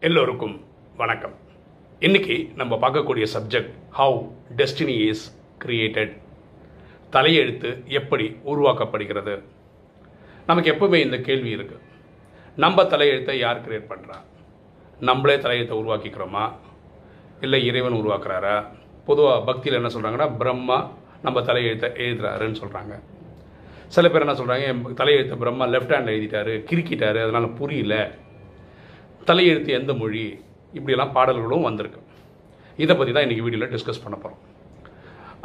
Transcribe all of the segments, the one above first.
எல்லோருக்கும் வணக்கம். இன்னைக்கு நம்ம பார்க்கக்கூடிய subject how destiny is created தலையெழுத்து எப்படி உருவாக்கப்படுகிறது? நமக்கு எப்பவுமே இந்த கேள்வி இருக்கு. நம்ம தலையெழுத்தை யார் கிரியேட் பண்ணுறா நம்மளே தலையெழுத்தை உருவாக்கிக்கிறோமா? இல்லை இறைவன் உருவாக்குறாரா? பொதுவாக பக்தியில் என்ன சொல்கிறாங்கன்னா பிரம்மா நம்ம தலையெழுத்தை எழுதுறாருன்னு சொல்கிறாங்க சில பேர் என்ன சொல்கிறாங்க என் தலையெழுத்தை பிரம்மா லெஃப்ட் ஹேண்டில் எழுதிட்டாரு கிறுக்கிட்டாரு அதனால் புரியல. தலையெழுத்து எந்த மொழி இப்படியெல்லாம் பாடல்களும் வந்திருக்கு. இதை பற்றி தான் இன்றைக்கி வீடியோவில் டிஸ்கஸ் பண்ண போகிறோம்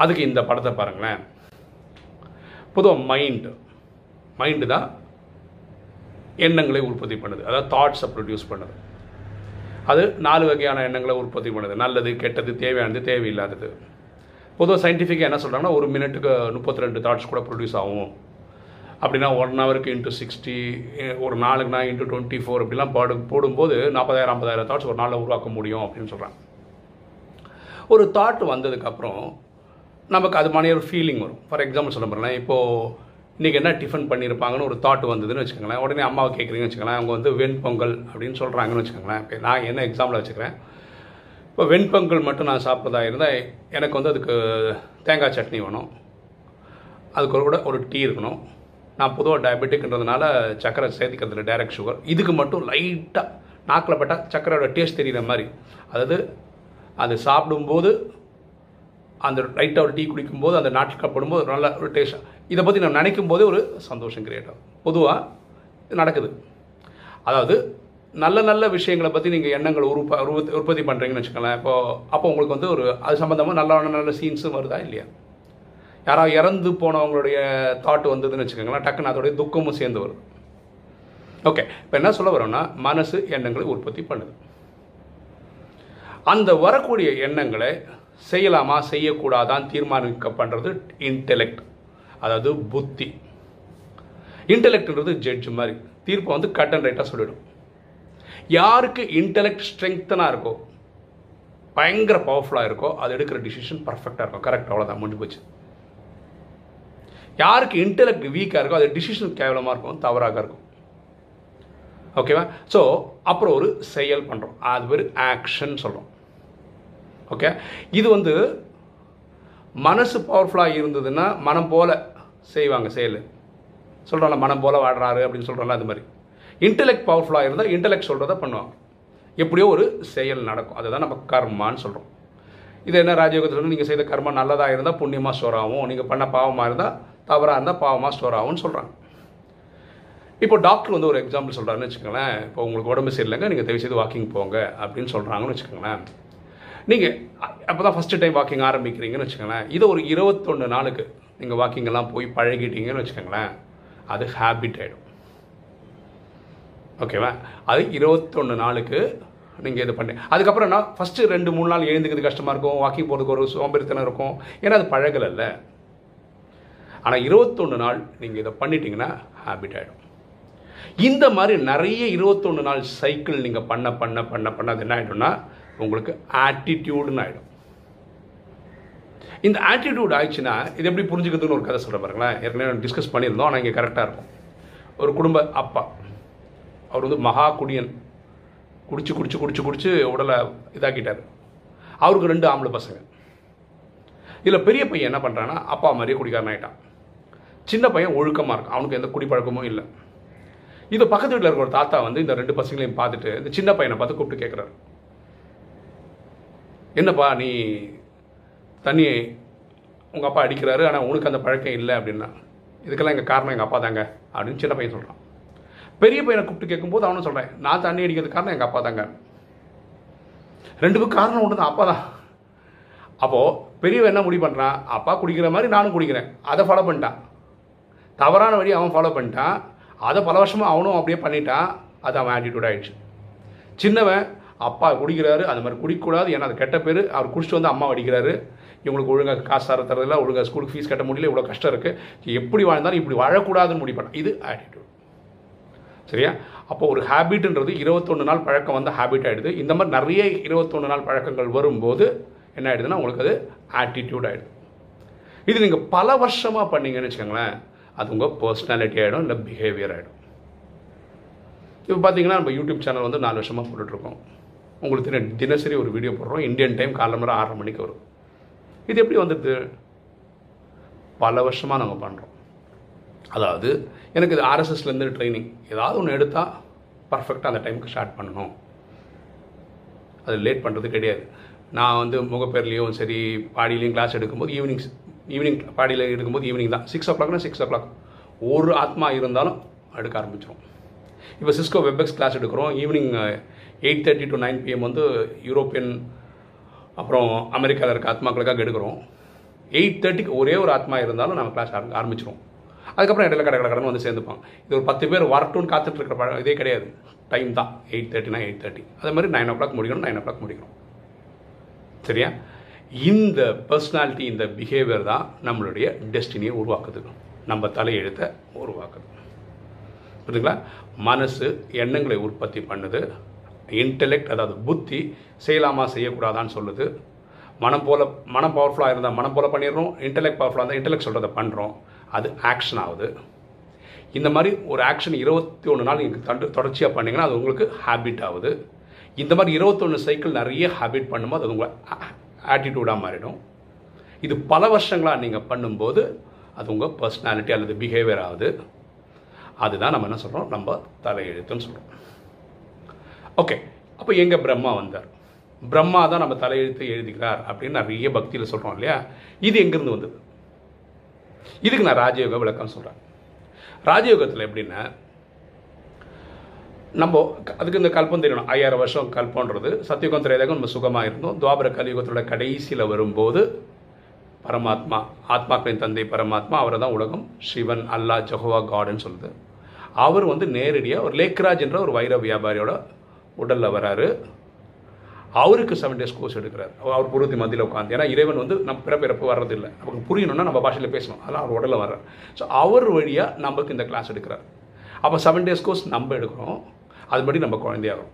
அதுக்கு இந்த படத்தை பாருங்களேன். பொதுவாக மைண்டு மைண்டு தான் எண்ணங்களை உற்பத்தி பண்ணுது. அதாவது தாட்ஸை ப்ரொடியூஸ் பண்ணுது. அது நாலு வகையான எண்ணங்களை உற்பத்தி பண்ணுது. நல்லது கெட்டது தேவையானது தேவையில்லாதது. பொதுவாக சயின்டிஃபிக்காக என்ன சொல்கிறாங்கன்னா ஒரு மினிட்டுக்கு முப்பத்தி ரெண்டு தாட்ஸ் கூட ப்ரொடியூஸ் ஆகும். அப்படின்னா ஒன் ஹவருக்கு இன்ட்டு சிக்ஸ்டி ஒரு நாளுக்குனா இன்ட்டு டுவெண்ட்டி ஃபோர் அப்படிலாம் பாடு போடும்போது நாற்பதாயிரம் ஐம்பதாயிரம் தாட்ஸ் ஒரு நாளில் உருவாக்க முடியும் அப்படின்னு சொல்கிறாங்க ஒரு தாட் வந்ததுக்கப்புறம் நமக்கு அது மாதிரி ஒரு ஃபீலிங் வரும். ஃபார் எக்ஸாம்பிள் சொல்ல போகிறேன் இப்போது இன்றைக்கி என்ன டிஃபன் பண்ணியிருப்பாங்கன்னு ஒரு தாட் வந்ததுன்னு வச்சுக்கோங்களேன். உடனே அம்மாவை கேட்குறீங்கன்னு வச்சுக்கோங்களேன். அவங்க வந்து வெண்பொங்கல் அப்படின்னு சொல்கிறாங்கன்னு வச்சுக்கோங்களேன். இப்போ நான் என்ன எக்ஸாம்பிள் வச்சுக்கிறேன்? இப்போ வெண்பொங்கல் மட்டும் நான் சாப்பிட்றதா இருந்தால் எனக்கு வந்து அதுக்கு தேங்காய் சட்னி வேணும். அதுக்கு கூட ஒரு டீ இருக்கணும். நான் பொதுவாக டயபெட்டிக்ன்றதுனால சக்கரை சேர்த்துக்கிறதுல டைரக்ட் சுகர் இதுக்கு மட்டும் லைட்டாக நாக்கில் பட்டால் சக்கரையோட டேஸ்ட் தெரிகிற மாதிரி. அதாவது அது சாப்பிடும்போது அந்த லைட்டாக ஒரு டீ குடிக்கும்போது அந்த நாட்டில் படும்போது நல்ல ஒரு டேஸ்ட் இதை பற்றி நான் நினைக்கும் போதே ஒரு சந்தோஷம் கிரியேட் ஆகும். பொதுவாக நடக்குது. அதாவது நல்ல நல்ல விஷயங்களை பற்றி நீங்கள் எண்ணங்கள் உருப்ப உருவ- உற்பத்தி பண்ணுறீங்கன்னு வச்சுக்கோங்களேன். இப்போ அப்போ உங்களுக்கு வந்து ஒரு அது சம்மந்தமாக நல்ல நல்ல சீன்ஸும் வருதா இல்லையா? யாராவது இறந்து போனவங்களுடைய தாட் வந்ததுன்னு வச்சுக்கோங்களேன் டக்குன்னு அதோடைய துக்கமும் சேர்ந்து வருது. ஓகே இப்போ என்ன சொல்ல வரோம்னா மனசு எண்ணங்களை உற்பத்தி பண்ணுது. அந்த வரக்கூடிய எண்ணங்களை செய்யலாமா செய்யக்கூடாதான் தீர்மானிக்கப்படுறது இன்டெலெக்ட் அதாவது புத்தி. இன்டெலெக்ட்ன்றது ஜட்ஜ் மாதிரி. தீர்ப்பை வந்து கட் அண்ட் ரைட்டாக சொல்லிடும். யாருக்கு இன்டெலெக்ட் ஸ்ட்ரெங்தனாக இருக்கோ பயங்கர பவர்ஃபுல்லாக இருக்கோ அது எடுக்கிற டிசிஷன் பர்ஃபெக்டாக இருக்கும். கரெக்ட் அவ்வளோதான் முடிஞ்சு போச்சு. யாருக்கு இன்டெலெக்ட் வீக்காக இருக்கோ அது டிசிஷன் கேவலமாக இருக்கும் தவறாக இருக்கும். ஓகேவா ஸோ அப்புறம் ஒரு செயல் பண்ணுறோம் அது பேர் ஆக்ஷன் சொல்கிறோம் ஓகே இது வந்து மனசு பவர்ஃபுல்லாக இருந்ததுன்னா மனம் போல் செய்வாங்க செயல். சொல்கிறோம்ல மனம் போல் வாடுறாரு அப்படின்னு சொல்கிறோம்ல அது மாதிரி. இன்டெலெக்ட் பவர்ஃபுல்லாக இருந்தால் இன்டெலெக்ட் சொல்கிறத பண்ணுவாங்க. எப்படியோ ஒரு செயல் நடக்கும். அதுதான் நம்ம கர்மான்னு சொல்கிறோம் இது என்ன ராஜயோகத்தில் நீங்கள் செய்த கர்மா நல்லதாக இருந்தால் புண்ணியமாக ஸ்டோர் நீங்கள் பண்ண பாவமாக இருந்தால் தவறாக இருந்தால் பாவமாக ஸ்டோர் ஆகும்னு சொல்கிறாங்க இப்போ டாக்டர் வந்து ஒரு எக்ஸாம்பிள் சொல்கிறாருன்னு வச்சுக்கோங்களேன். இப்போ உங்களுக்கு உடம்பு சரியில்லைங்க நீங்கள் தயவு செய்து வாக்கிங் போங்க அப்படின்னு சொல்கிறாங்கன்னு வச்சுக்கோங்களேன். நீங்கள் அப்போ தான் ஃபஸ்ட்டு டைம் வாக்கிங் ஆரம்பிக்கிறீங்கன்னு வச்சுக்கோங்களேன். இதை ஒரு இருபத்தொன்று நாளுக்கு நீங்கள் வாக்கிங்கெல்லாம் போய் பழகிட்டீங்கன்னு வச்சுக்கோங்களேன். அது ஹேபிட் ஆகிடும் ஓகேவா அது இருபத்தொன்று நாளுக்கு நீங்கள் இது பண்ணி அதுக்கப்புறம் என்ன? ஃபஸ்ட்டு ரெண்டு மூணு நாள் எழுந்துக்கிறது கஷ்டமாக இருக்கும். வாக்கிங் போகிறதுக்கு ஒரு சோம்பேறித்தனம் இருக்கும். ஏன்னா அது பழகலைல்ல. ஆனால் இருபத்தொன்று நாள் நீங்கள் இதை பண்ணிட்டீங்கன்னா ஹேபிட் ஆகிடும் இந்த மாதிரி நிறைய இருபத்தொன்று நாள் சைக்கிள் நீங்கள் பண்ண பண்ண பண்ண பண்ண அது என்ன ஆகிடும்னா உங்களுக்கு ஆட்டிடியூடுன்னு ஆகிடும் இந்த ஆட்டிடியூட் ஆயிடுச்சுன்னா இது எப்படி புரிஞ்சுக்கிறதுன்னு ஒரு கதை சொல்ல பாருங்களேன். ஏற்கனவே டிஸ்கஸ் பண்ணியிருந்தோம் ஆனால் இங்கே கரெக்டாக இருக்கும். ஒரு குடும்ப அப்பா அவர் வந்து மகா குடியன். குடிச்சு குடிச்சு குடிச்சு குடிச்சு உடலை இதாக்கிட்டார். அவருக்கு ரெண்டு ஆம்பளை பசங்க. இதில் பெரிய பையன் என்ன பண்ணுறான்னா அப்பா மாதிரியே குடிக்காரன் ஆகிட்டான் சின்ன பையன் ஒழுக்கமாக இருக்கும் அவனுக்கு எந்த குடிப்பழக்கமும் இல்லை. இது பக்கத்து வீட்டில் இருக்கிற ஒரு தாத்தா வந்து இந்த ரெண்டு பசங்களையும் பார்த்துட்டு இந்த சின்ன பையனை பார்த்து கூப்பிட்டு கேட்குறாரு என்னப்பா நீ தண்ணி உங்கள் அப்பா அடிக்கிறாரு ஆனால் உனக்கு அந்த பழக்கம் இல்லை அப்படின்னா. இதுக்கெல்லாம் எங்கள் காரணம் எங்கள் அப்பா தாங்க அப்படின்னு சின்ன பையன் சொல்கிறான் பெரிய பையனை கூப்பிட்டு கேட்கும்போது அவனும் சொல்கிறேன் நான் தண்ணி அடிக்கிறது காரணம் எங்கள் அப்பா தாங்க. ரெண்டு பேரும் காரணம் ஒன்று தான் அப்பா தான். அப்போது பெரியவன் என்ன முடிவு பண்ணுறான் அப்பா குடிக்கிற மாதிரி நானும் குடிக்கிறேன். அதை ஃபாலோ பண்ணிட்டான். தவறான வழி அவன் ஃபாலோ பண்ணிட்டான். அதை பல வருஷமாக அவனும் அப்படியே பண்ணிட்டான். அது அவன் ஆட்டிடியூட் ஆயிடுச்சு. சின்னவன் அப்பா குடிக்கிறாரு அது மாதிரி குடிக்கக்கூடாது ஏன்னா அது கெட்ட பேர். அவர் குடிச்சிட்டு வந்து அம்மா அடிக்கிறாரு. இவங்களுக்கு ஒழுங்காக காசு தர தரதில்ல ஒழுங்காக ஸ்கூலுக்கு ஃபீஸ் கட்ட முடியல இவ்வளோ கஷ்டம் இருக்குது எப்படி வாழ்ந்தாலும் இப்படி வாழக்கூடாதுன்னு முடிவு பண்ண இது ஆட்டிடியூட் சரியா? அப்போ ஒரு ஹேபிட்ன்றது இருபத்தொன்று நாள் பழக்கம் வந்து ஹேபிட் ஆகிடுது இந்த மாதிரி நிறைய இருபத்தொன்று நாள் பழக்கங்கள் வரும்போது என்ன ஆகிடுதுன்னா உங்களுக்கு அது ஆட்டிடியூட் ஆகிடுது இது நீங்கள் பல வருஷமாக பண்ணீங்கன்னு வச்சுக்கோங்களேன். அது உங்கள் பர்சனாலிட்டி ஆகிடும் இல்லை பிஹேவியர் ஆகிடும் இப்போ பார்த்தீங்கன்னா நம்ம யூடியூப் சேனல் வந்து நாலு வருஷமாக போட்டுட்ருக்கோம். உங்களுக்கு தெரியும் தினசரி ஒரு வீடியோ போடுறோம். இந்தியன் டைம் காலம்பரம் மணி ஆறரை மணிக்கு வரும். இது எப்படி வந்துடுது பல வருஷமாக நாங்கள் பண்ணுறோம் அதாவது எனக்கு இது ஆர்எஸ்எஸ்லேருந்து ட்ரைனிங் ஏதாவது ஒன்று எடுத்தால் பர்ஃபெக்டாக அந்த டைமுக்கு ஸ்டார்ட் பண்ணணும். அது லேட் பண்ணுறது கிடையாது. நான் வந்து முகப்பேர்லேயும் சரி பாடியிலையும் கிளாஸ் எடுக்கும்போது ஈவினிங்ஸ் ஈவினிங் பாடியில் எடுக்கும்போது ஈவினிங் தான். சிக்ஸ் ஓ கிளாக்னா சிக்ஸ் ஓ கிளாக் ஒரு ஆத்மா இருந்தாலும் எடுக்க ஆரம்பிச்சிடும் இப்போ சிஸ்கோ வெப்எக்ஸ் கிளாஸ் எடுக்கிறோம். Evening eight thirty to nine PM வந்து யூரோப்பியன் அப்புறம் அமெரிக்காவில் இருக்க ஆத்மாக்களுக்காக எடுக்கிறோம். எயிட் தேர்ட்டிக்கு ஒரே ஒரு ஆத்மா இருந்தாலும் நம்ம கிளாஸ் ஆரம்பி ஆரம்பிச்சிரும். அதுக்கப்புறம் இடையில கடை கடை வந்து சேர்ந்துப்பாங்க. இது ஒரு பத்து பேர் வரட்டும்னு காத்துட்டு இருக்கிற பழம் இதே கிடையாது. டைம் தான். எயிட் தேர்ட்டினா எயிட் தேர்ட்டி அதே மாதிரி நைன் ஓ கிளாக் முடிக்கணும் நைன் ஓ கிளாக் முடிக்கணும். சரியா? இந்த பர்சனாலிட்டி இந்த பிஹேவியர் தான் நம்மளுடைய டெஸ்டினியை உருவாக்குது. நம்ம தலையெழுத்தை உருவாக்குது. புரியுதுங்களா மனசு எண்ணங்களை உற்பத்தி பண்ணுது. இன்டெலெக்ட் அதாவது புத்தி செய்யலாமா செய்யக்கூடாதான்னு சொல்லுது. மனம் போல் மனம் பவர்ஃபுல்லாக இருந்தால் மனம் போல பண்ணிடுறோம். இன்டெலெக்ட் பவர்ஃபுல்லாக இருந்தால் இன்டெலெக்ட் சொல்கிறத பண்ணுறோம் அது ஆக்ஷன் ஆகுது. இந்த மாதிரி ஒரு ஆக்ஷன் இருபத்தி ஒன்று நாள் நீங்கள் தண்டு தொடர்ச்சியாக பண்ணிங்கன்னா அது உங்களுக்கு ஹேபிட் ஆகுது. இந்த மாதிரி இருபத்தொன்று சைக்கிள் நிறைய ஹேபிட் பண்ணும்போது அது உங்களை ஆட்டிடியூடாக மாறிடும். இது பல வருஷங்களாக நீங்கள் பண்ணும்போது அது உங்கள் பர்சனாலிட்டி அல்லது பிஹேவியர் ஆகுது. அதுதான் நம்ம என்ன சொல்கிறோம் நம்ம தலையெழுத்துன்னு சொல்கிறோம் ஓகே அப்போ எங்கே பிரம்மா வந்தார்? பிரம்மா தான் நம்ம தலையெழுத்து எழுதுகிறார் அப்படின்னு நிறைய பக்தியில் சொல்கிறோம் இல்லையா? இது எங்கேருந்து வந்தது? இதுக்கு நான் ராஜயோக விளக்கம் சொல்கிறேன் ராஜயோகத்தில் எப்படின்னா நம்ம அதுக்கு இந்த கல்பம் தெரியணும். ஐயாயிரம் வருஷம் கல்பன்றது சத்தியுகம் திரையதகம் நம்ம சுகமாக இருந்தோம் துவாபர கலியுகத்தோட கடைசியில் வரும்போது பரமாத்மா ஆத்மாக்களின் தந்தை பரமாத்மா அவரை தான் உலகம். சிவன் அல்லா ஜஹோவா காடுன்னு சொல்லுது. அவர் வந்து நேரடியாக ஒரு லேக்ராஜ் என்ற ஒரு வைர வியாபாரியோட உடலில் வராரு. அவருக்கு செவன் டேஸ் கோர்ஸ் எடுக்கிறார். அவர் பூர்வத்தி மத்தியில் உட்காந்து ஏன்னா இறைவன் வந்து நம்ம பிறப்பிறப்பு வர்றதில்லை. நமக்கு புரியணும்னா நம்ம பாஷையில் பேசணும். அதெல்லாம் அவர் உடலில் வர்றார். ஸோ அவர் வழியாக நம்மளுக்கு இந்த கிளாஸ் எடுக்கிறார். அப்போ செவன் டேஸ் கோர்ஸ் நம்ம எடுக்கிறோம். அது மாதிரி நம்ம குழந்தையாகும்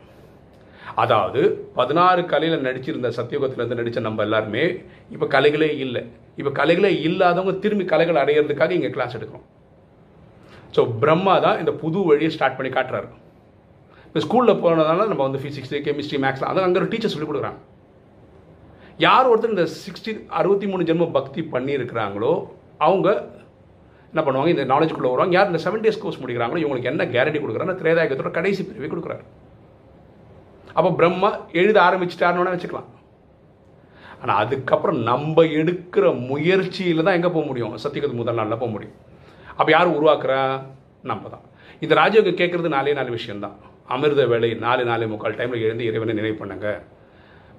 அதாவது பதினாறு கலையில் நடிச்சிருந்த சத்தியுகத்திலேருந்து நடித்த நம்ம எல்லாருமே இப்போ கலைகளே இல்லை. இப்போ கலைகளே இல்லாதவங்க திரும்பி கலைகள் அடையிறதுக்காக இங்கே கிளாஸ் எடுக்கிறோம் ஸோ பிரம்மா தான் இந்த புது வழியை ஸ்டார்ட் பண்ணி காட்டுறாரு. இப்போ ஸ்கூலில் போனதுனால நம்ம வந்து ஃபிசிக்ஸ் கெமிஸ்ட்ரி மேக்ஸ் அதை அங்கே ஒரு டீச்சர் சொல்லிக் கொடுக்குறாங்க. யார் ஒருத்தர் இந்த சிக்ஸ்டி அறுபத்தி மூணு ஜென்ம பக்தி பண்ணியிருக்கிறாங்களோ அவங்க என்ன பண்ணுவாங்க? இந்த நாலேஜ்குள்ளே வருவாங்க. யார் இந்த செவன் டேஸ் கோர்ஸ் முடிக்கிறாங்களோ இவங்களுக்கு என்ன கேரண்டி கொடுக்குறாங்க திரேதாயகத்தோட கடைசி பிரிவை கொடுக்குறாரு. அப்போ பிரம்மா எழுத ஆரம்பிச்சிட்டாருன்னு வச்சுக்கலாம். ஆனால் அதுக்கப்புறம் நம்ம எடுக்கிற முயற்சியில் தான் எங்கே போக முடியும்? சத்தியகத்து முதல் நாளில் போக முடியும். அப்போ யார் உருவாக்குறா? நம்ம தான் இந்த ராஜயோகம் கேட்குறது நாலே நாலு விஷயம்தான். அமிர்த வேலை நாலு நாலு முக்கால் டைமில் எழுந்து இறைவனை நினைவு பண்ணுங்க.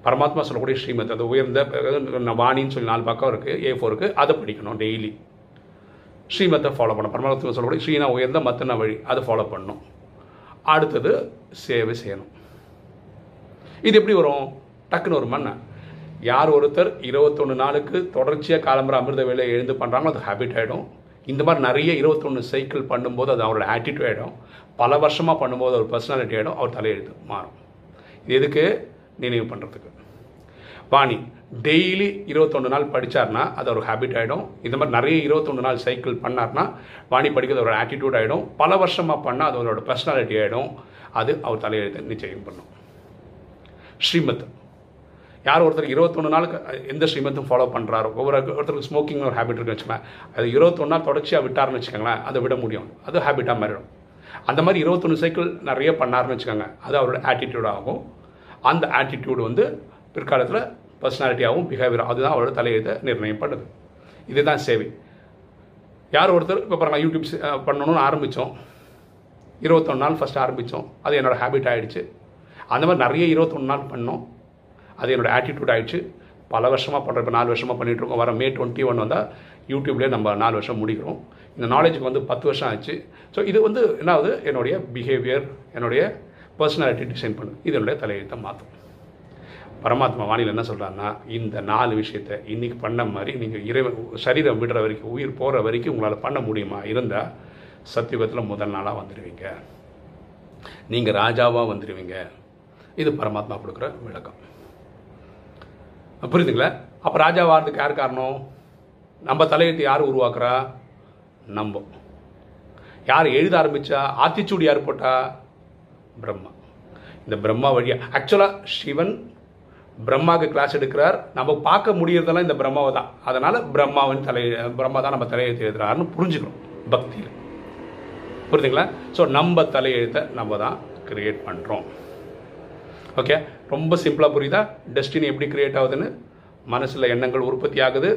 பரமாத்மா சொல்லக்கூடிய ஸ்ரீமத் அது உயர்ந்த வாணின்னு சொல்லி நாலு பக்கம் இருக்குது ஏ ஃபோருக்கு அதை படிக்கணும் டெய்லி ஸ்ரீமத்தை ஃபாலோ பண்ணணும். பரமாத்மா சொல்லக்கூடிய ஸ்ரீனா உயர்ந்த மத்தன வழி அதை ஃபாலோ பண்ணணும் அடுத்தது சேவை செய்யணும். இது எப்படி வரும்? டக்குன்னு ஒரு மண்ணை. யார் ஒருத்தர் இருபத்தொன்று நாளுக்கு தொடர்ச்சியாக காலம்பர அமிர்த வேலையை எழுந்து பண்ணுறாங்களோ அது ஹேபிட் ஆகிடும் இந்த மாதிரி நிறைய இருபத்தொன்று சைக்கிள் பண்ணும்போது அது அவரோட ஆட்டிடியூட் ஆகிடும் பல வருஷமாக பண்ணும்போது ஒரு பர்சனாலிட்டி ஆகிடும் அவர் தலையெழுத்து மாறும். இது எதுக்கு? நினைவு பண்ணுறதுக்கு வாணி டெய்லி இருபத்தொன்று நாள் படித்தார்னா அது ஒரு ஹேபிட் ஆகிடும் இந்த மாதிரி நிறைய இருபத்தொன்று நாள் சைக்கிள் பண்ணார்னா வாணி படிக்கிறது ஒரு ஆட்டிடியூட் ஆகிடும் பல வருஷமாக பண்ணால் அது அவரோட பர்சனாலிட்டி ஆகிடும் அது அவர் தலையெழுத்தை நிச்சயம் பண்ணும். ஸ்ரீமத். யார் ஒருத்தர் இருபத்தொன்று நாளுக்கு எந்த ஸ்ரீமத்தும் ஃபாலோ பண்ணுறாரோ ஒவ்வொரு ஒருத்தருக்கு ஸ்மோக்கிங் ஒரு ஹேபிட் இருக்குன்னு வச்சுக்கோங்களேன் அது இருபத்தொன்று நாள் தொடர்ச்சியாக விட்டார்னு வச்சுக்கோங்களேன் அதை விட முடியும். அது ஹேபிட்டாக மாறிடும். அந்த மாதிரி இருபத்தொன்று சைக்கிள் நிறைய பண்ணார்னு வச்சுக்கோங்க அது அவரோட ஆட்டிடியூட் ஆகும். அந்த ஆட்டிடியூடு வந்து பிற்காலத்தில் பர்சனாலிட்டியாகவும் பிஹேவியர் அதுதான் அவரோட தலையெழுத்தை நிர்ணயம் பண்ணுது இதுதான் சேவை. யார் ஒருத்தர் இப்போ பாருங்கள் யூடியூப் பண்ணணும்னு ஆரம்பித்தோம் இருபத்தொன்று நாள் ஃபஸ்ட் ஆரம்பித்தோம் அது என்னோடய ஹேபிட் ஆகிடுச்சு அந்த மாதிரி நிறைய இருபத்தொன்று நாள் பண்ணோம். அது என்னோடய ஆட்டிடியூட் ஆகிடுச்சு பல வருஷமாக பண்ணுறோம் இப்போ நாலு வருஷமாக பண்ணிகிட்ருக்கோம் வர மே டுவெண்ட்டி ஒன் வந்தால் யூடியூப்லேயே நம்ம நாலு வருஷம் முடிக்கிறோம். இந்த நாலேஜுக்கு வந்து பத்து வருஷம் ஆச்சு. ஸோ இது வந்து என்ன ஆகுது என்னுடைய பிஹேவியர் என்னுடைய பர்சனாலிட்டி டிசைன் பண்ணுது. இது என்னுடைய தலையெழுத்தை மாற்றும் பரமாத்மா வானிலை என்ன சொல்கிறாருன்னா இந்த நாலு விஷயத்தை இன்றைக்கி பண்ண மாதிரி நீங்கள் இறைவன் சரீரம் விடுற வரைக்கும் உயிர் போகிற வரைக்கும் உங்களால் பண்ண முடியுமா? இருந்தால் சத்தியுகத்தில் முதல் நாளாக வந்துடுவீங்க நீங்கள் ராஜாவாக வந்துடுவீங்க இது பரமாத்மா கொடுக்குற விளக்கம். புரியுதுங்களா? அப்போ ராஜா யார் காரணம்? நம்ம தலையீட்டு யார் உருவாக்குறா? நம்ம. யார் எழுத ஆரம்பித்தா ஆத்திச்சூடி யார் போட்டா? பிரம்மா. இந்த பிரம்மா வழியாக ஆக்சுவலாக சிவன் பிரம்மாவுக்கு கிளாஸ் எடுக்கிறார். நம்ம பார்க்க முடியறதெல்லாம் இந்த பிரம்மாவை தான். அதனால் பிரம்மாவின் தலை பிரம்மா தான் நம்ம தலையெழுத்து எழுதுறாருன்னு புரிஞ்சுக்கணும் பக்தியில். புரியுதுங்களா ஸோ நம்ம தலையெழுத்தை நம்ம தான் கிரியேட் பண்ணுறோம் ஓகே ரொம்ப சிம்பிளாக புரியுதா? டெஸ்டினி எப்படி கிரியேட் ஆகுதுன்னு? மனசில் எண்ணங்கள் உற்பத்தி ஆகுது.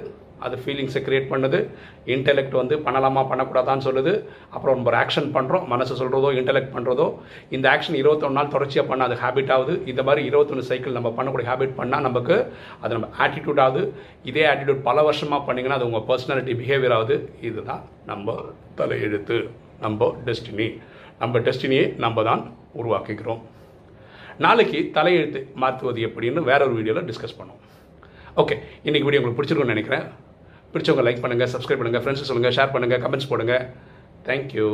அது ஃபீலிங்ஸை க்ரியேட் பண்ணுது. இன்டெலெக்ட் வந்து பண்ணலாமா பண்ணக்கூடாதான்னு சொல்லுது. அப்புறம் நம்ம ஆக்ஷன் பண்ணுறோம் மனசு சொல்கிறதோ இன்டெலெக்ட் பண்ணுறதோ இந்த ஆக்ஷன் இருபத்தொன்று நாள் தொடர்ச்சியாக பண்ணால் அது ஹேபிட் ஆகுது. இந்த மாதிரி இருபத்தொன்று சைக்கிள் நம்ம பண்ணக்கூடிய ஹேபிட் பண்ணால் நமக்கு அது நம்ம ஆட்டிடியூட் ஆகுது. இதே ஆட்டிடியூட் பல வருஷமாக பண்ணிங்கன்னா அது உங்கள் பர்சனாலிட்டி பிஹேவியர் ஆகுது. இதுதான் நம்ம தலையெழுத்து நம்ம டெஸ்டினி நம்ம டெஸ்டினியை நம்ம தான் உருவாக்கிக்கிறோம். நாளைக்கு தலையெழுத்து மாற்றுவது எப்படின்னு வேற ஒரு வீடியோவில் டிஸ்கஸ் பண்ணுவோம். ஓகே இன்னைக்கு வீடியோ உங்களுக்கு பிடிச்சிருக்கும்னு நினைக்கிறேன். பிடிச்சவங்க லைக் பண்ணுங்கள் சப்ஸ்கிரைப் பண்ணுங்கள் ஃப்ரெண்ட்ஸ் சொல்லுங்கள் ஷேர் பண்ணுங்கள் கமெண்ட்ஸ் போடுங்கள் தேங்க்யூ